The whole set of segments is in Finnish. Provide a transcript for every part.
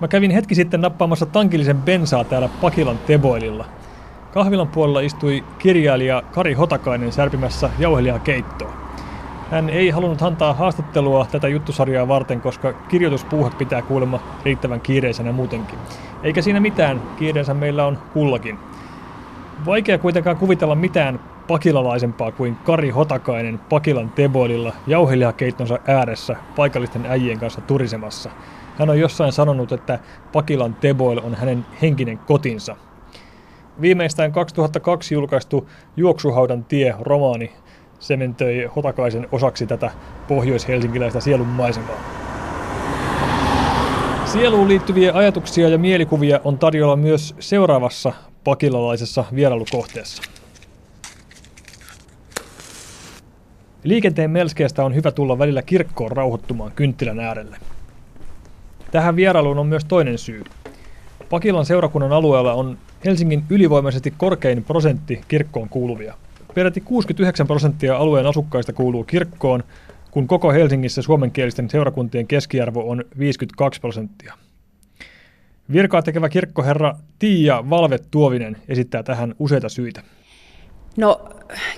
Mä kävin hetki sitten nappaamassa tankillisen bensaa täällä Pakilan Teboililla. Kahvilan puolella istui kirjailija Kari Hotakainen särpimässä keittoa. Hän ei halunnut antaa haastattelua tätä juttusarjaa varten, koska kirjoituspuuhe pitää kuulemma riittävän kiireisenä muutenkin. Eikä siinä mitään, kiireensä meillä on kullakin. Vaikea kuitenkaan kuvitella mitään pakilalaisempaa kuin Kari Hotakainen Pakilan Teboililla jauhelihakeittonsa ääressä paikallisten äijien kanssa turisemassa. Hän on jossain sanonut, että Pakilan Teboil on hänen henkinen kotinsa. Viimeistään 2002 julkaistu Juoksuhaudan tie romaani sementöi Hotakaisen osaksi tätä pohjois-helsinkiläistä sielun maisemaa. Sieluun liittyviä ajatuksia ja mielikuvia on tarjolla myös seuraavassa pakilalaisessa vierailukohteessa. Liikenteen melskeestä on hyvä tulla välillä kirkkoon rauhoittumaan kynttilän äärelle. Tähän vierailuun on myös toinen syy. Pakilan seurakunnan alueella on Helsingin ylivoimaisesti korkein prosentti kirkkoon kuuluvia. Peräti 69 prosenttia alueen asukkaista kuuluu kirkkoon, kun koko Helsingissä suomenkielisten seurakuntien keskiarvo on 52 prosenttia. Virkaa tekevä kirkkoherra Tiia Valvet Tuovinen esittää tähän useita syitä. No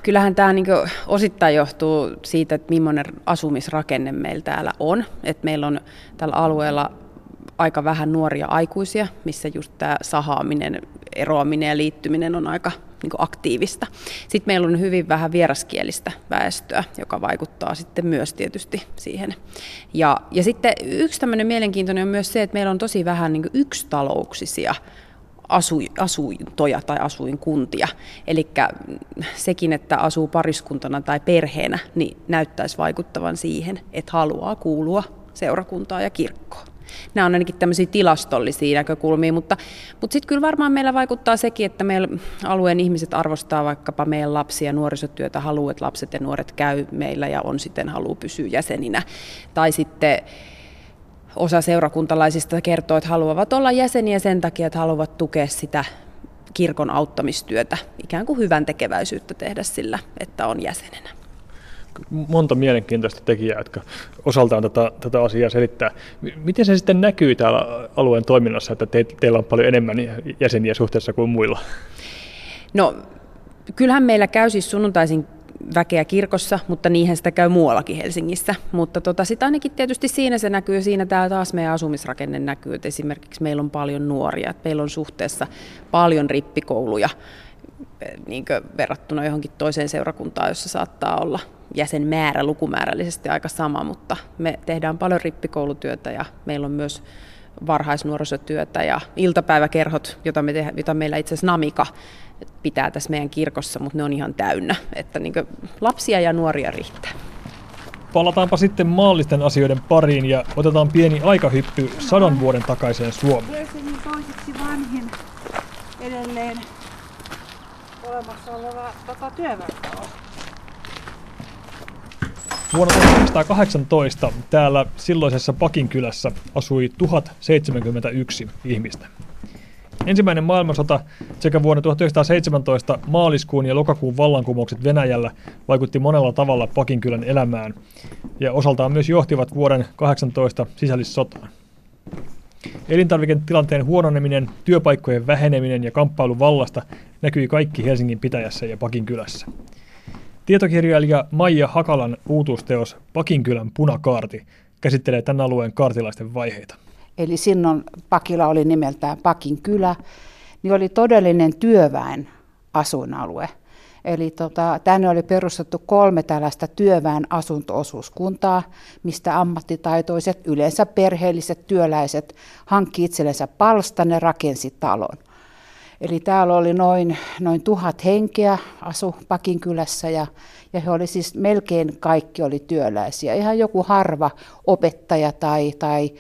kyllähän tämä niin osittain johtuu siitä, että millainen asumisrakenne meillä täällä on. Että meillä on tällä alueella aika vähän nuoria aikuisia, missä just tämä sahaaminen, eroaminen ja liittyminen on aika niin aktiivista. Sitten meillä on hyvin vähän vieraskielistä väestöä, joka vaikuttaa sitten myös tietysti siihen. Ja, ja sitten yksi tämmöinen mielenkiintoinen on myös se, että meillä on tosi vähän niin yksitalouksisia asuintoja tai asuinkuntia. Eli sekin, että asuu pariskuntana tai perheenä, niin näyttäisi vaikuttavan siihen, että haluaa kuulua seurakuntaan ja kirkkoon. Nämä on ainakin tämmöisiä tilastollisia näkökulmia, mutta, mutta sitten kyllä varmaan meillä vaikuttaa sekin, että meillä alueen ihmiset arvostaa vaikkapa meidän lapsia ja nuorisotyötä, haluaa, että lapset ja nuoret käy meillä ja on sitten halu pysyä jäseninä. Tai sitten osa seurakuntalaisista kertoo, että haluavat olla jäseniä sen takia, että haluavat tukea sitä kirkon auttamistyötä, ikään kuin hyvän tekeväisyyttä tehdä sillä, että on jäsenenä monta mielenkiintoista tekijää, jotka osaltaan tätä, tätä asiaa selittää. Miten se sitten näkyy täällä alueen toiminnassa, että te, teillä on paljon enemmän jäseniä suhteessa kuin muilla? No, kyllähän meillä käy siis sunnuntaisin väkeä kirkossa, mutta niinhän sitä käy muuallakin Helsingissä. Mutta tota, sitä ainakin tietysti siinä se näkyy, siinä tämä taas meidän asumisrakenne näkyy, että esimerkiksi meillä on paljon nuoria, että meillä on suhteessa paljon rippikouluja niin verrattuna johonkin toiseen seurakuntaan, jossa saattaa olla jäsenmäärä lukumäärällisesti aika sama, mutta me tehdään paljon rippikoulutyötä ja meillä on myös varhaisnuorisotyötä ja iltapäiväkerhot, jota, me tehdään, jota meillä itse asiassa Namika pitää tässä meidän kirkossa, mutta ne on ihan täynnä, että niin lapsia ja nuoria riittää. Palataanpa sitten maallisten asioiden pariin ja otetaan pieni aikahyppy sadan vuoden takaiseen Suomeen. Toiseksi vanhin edelleen olemassa oleva tota, työväentalo. Vuonna 1918 täällä silloisessa Pakinkylässä asui 1071 ihmistä. Ensimmäinen maailmansota sekä vuonna 1917 maaliskuun ja lokakuun vallankumoukset Venäjällä vaikutti monella tavalla Pakinkylän elämään ja osaltaan myös johtivat vuoden 18 sisällissotaan. Elintarviketilanteen huononeminen, työpaikkojen väheneminen ja kamppailu vallasta näkyi kaikki Helsingin pitäjässä ja Pakinkylässä. Tietokirjailija Maija Hakalan uutuusteos Pakinkylän punakaarti käsittelee tämän alueen kaartilaisten vaiheita. Eli silloin Pakila oli nimeltään Pakin kylä, niin oli todellinen työväen asuinalue. Eli tota, tänne oli perustettu kolme tällaista työväen asuntoosuuskuntaa, mistä ammattitaitoiset, yleensä perheelliset työläiset hankki itsellensä palstan ja rakensi talon. Eli täällä oli noin, noin tuhat henkeä asu Pakin kylässä ja, ja he oli siis melkein kaikki oli työläisiä. Ihan joku harva opettaja tai, tai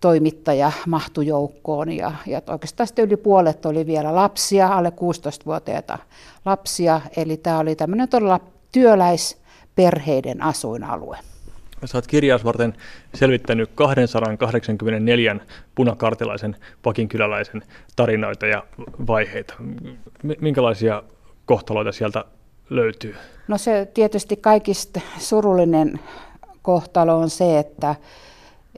toimittaja mahtui joukkoon ja, ja oikeastaan sitten yli puolet oli vielä lapsia, alle 16-vuotiaita lapsia. Eli tämä oli tämmöinen todella työläisperheiden asuinalue. Sä oot kirjaus varten selvittänyt 284 punakartilaisen pakinkyläläisen tarinoita ja vaiheita. Minkälaisia kohtaloita sieltä löytyy? No se tietysti kaikista surullinen kohtalo on se, että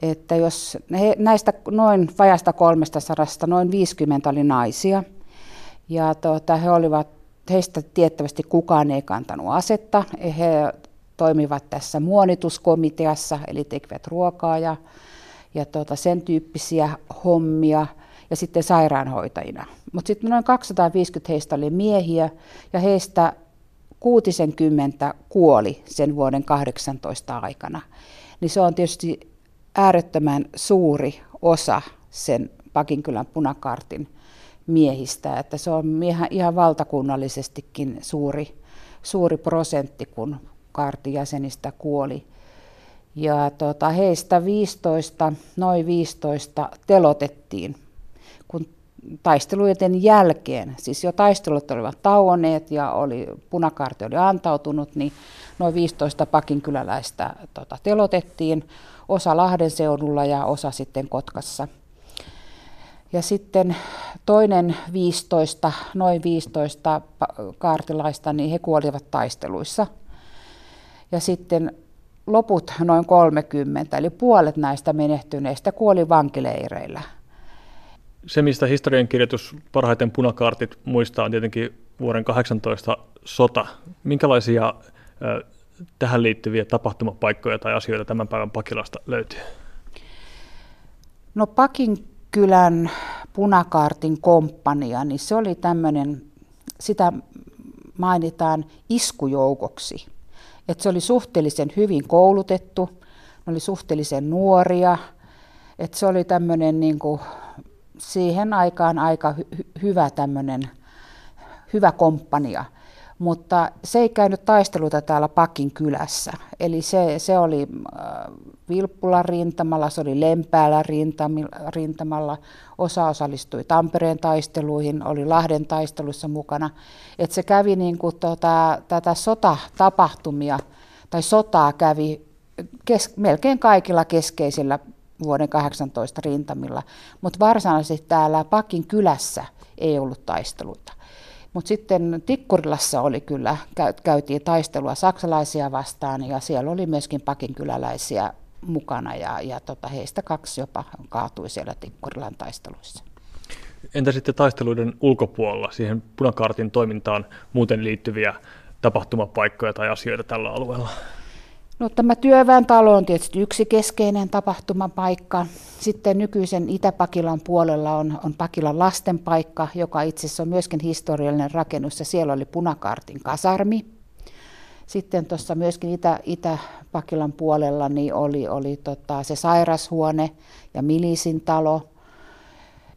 että jos he, näistä noin vajasta 300, noin 50 oli naisia, ja tuota, he olivat, heistä tiettävästi kukaan ei kantanut asetta, he toimivat tässä muonituskomiteassa, eli tekevät ruokaa ja, ja tuota, sen tyyppisiä hommia, ja sitten sairaanhoitajina. Mutta sitten noin 250 heistä oli miehiä, ja heistä 60 kuoli sen vuoden 18 aikana. Niin se on tietysti äärettömän suuri osa sen Pakinkylän punakartin miehistä, että se on ihan, valtakunnallisestikin suuri, suuri prosentti, kun kartin jäsenistä kuoli. Ja tota, heistä 15, noin 15 telotettiin, kun taisteluiden jälkeen, siis jo taistelut olivat tauonneet ja oli, punakaarti oli antautunut, niin noin 15 pakinkyläläistä tota, telotettiin, osa Lahden seudulla ja osa sitten Kotkassa. Ja sitten toinen 15, noin 15 kaartilaista, niin he kuolivat taisteluissa. Ja sitten loput noin 30, eli puolet näistä menehtyneistä kuoli vankileireillä. Se, mistä historiankirjoitus parhaiten punakaartit muistaa, on tietenkin vuoden 18 sota. Minkälaisia tähän liittyviä tapahtumapaikkoja tai asioita tämän päivän Pakilasta löytyy? No Pakin kylän punakaartin komppania, niin se oli tämmöinen, sitä mainitaan iskujoukoksi. Että se oli suhteellisen hyvin koulutettu, ne oli suhteellisen nuoria, että se oli tämmöinen niin kuin, siihen aikaan aika hy- hyvä tämmöinen, hyvä komppania – mutta se ei käynyt taisteluita täällä Pakin kylässä. Eli se, se oli äh, Vilppulan rintamalla, se oli Lempäällä rintamalla, osa osallistui Tampereen taisteluihin, oli Lahden taistelussa mukana. Et se kävi niin kuin tota, tätä sotatapahtumia, tai sotaa kävi kes, melkein kaikilla keskeisillä vuoden 18 rintamilla, mutta varsinaisesti täällä Pakin kylässä ei ollut taisteluita. Mutta sitten Tikkurilassa oli kyllä, käytiin taistelua saksalaisia vastaan ja siellä oli myöskin pakinkyläläisiä mukana ja, ja tota, heistä kaksi jopa kaatui siellä Tikkurilan taisteluissa. Entä sitten taisteluiden ulkopuolella, siihen punakaartin toimintaan muuten liittyviä tapahtumapaikkoja tai asioita tällä alueella? No, tämä työväen talo on tietysti yksi keskeinen tapahtumapaikka. Sitten nykyisen Itä-Pakilan puolella on, on Pakilan lastenpaikka, joka itse asiassa on myöskin historiallinen rakennus, ja siellä oli Punakaartin kasarmi. Sitten tuossa myöskin Itä, Itä-Pakilan puolella niin oli, oli tota, se sairashuone ja milisin talo.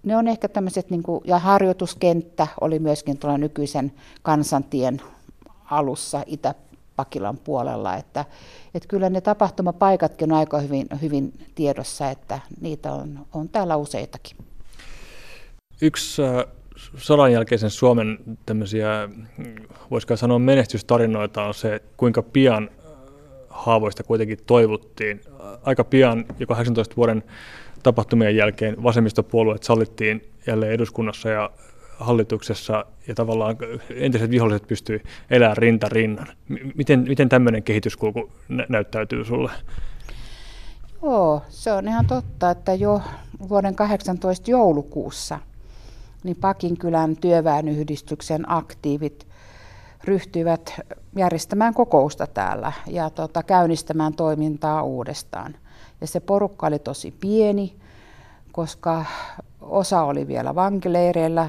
Ne on ehkä tämmöiset, niin kuin, ja harjoituskenttä oli myöskin tuolla nykyisen kansantien alussa Itä Pakilan puolella, että, että kyllä ne tapahtumapaikatkin on aika hyvin, hyvin tiedossa, että niitä on, on täällä useitakin. Yksi äh, sodan jälkeisen Suomen tämmöisiä, voisiko sanoa menestystarinoita on se, kuinka pian äh, haavoista kuitenkin toivuttiin. Aika pian, jo 18 vuoden tapahtumien jälkeen vasemmistopuolueet sallittiin jälleen eduskunnassa ja hallituksessa ja tavallaan entiset viholliset pystyy elämään rinta rinnan. Miten, miten tämmöinen kehityskulku nä- näyttäytyy sulle? Joo, se on ihan totta, että jo vuoden 18 joulukuussa niin Pakinkylän työväenyhdistyksen aktiivit ryhtyivät järjestämään kokousta täällä ja tota, käynnistämään toimintaa uudestaan. Ja se porukka oli tosi pieni, koska osa oli vielä vankileireillä,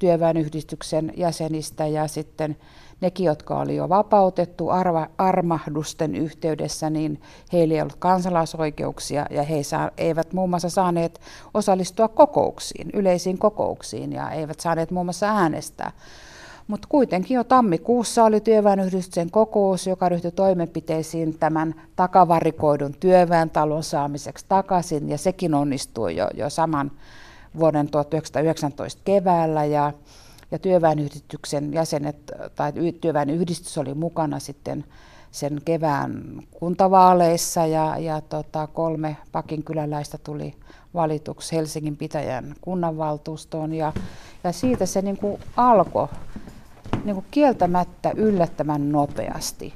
työväenyhdistyksen jäsenistä ja sitten nekin, jotka oli jo vapautettu arva, armahdusten yhteydessä, niin heillä ei ollut kansalaisoikeuksia ja he saa, eivät muun muassa saaneet osallistua kokouksiin, yleisiin kokouksiin ja eivät saaneet muun muassa äänestää. Mutta kuitenkin jo tammikuussa oli työväenyhdistyksen kokous, joka ryhtyi toimenpiteisiin tämän takavarikoidun työväentalon saamiseksi takaisin, ja sekin onnistui jo, jo saman vuoden 1919 keväällä ja, ja työväenyhdistyksen jäsenet tai työväenyhdistys oli mukana sitten sen kevään kuntavaaleissa ja, ja tota, kolme pakinkyläläistä tuli valituksi Helsingin pitäjän kunnanvaltuustoon ja, ja siitä se niin kuin alkoi niin kuin kieltämättä yllättävän nopeasti.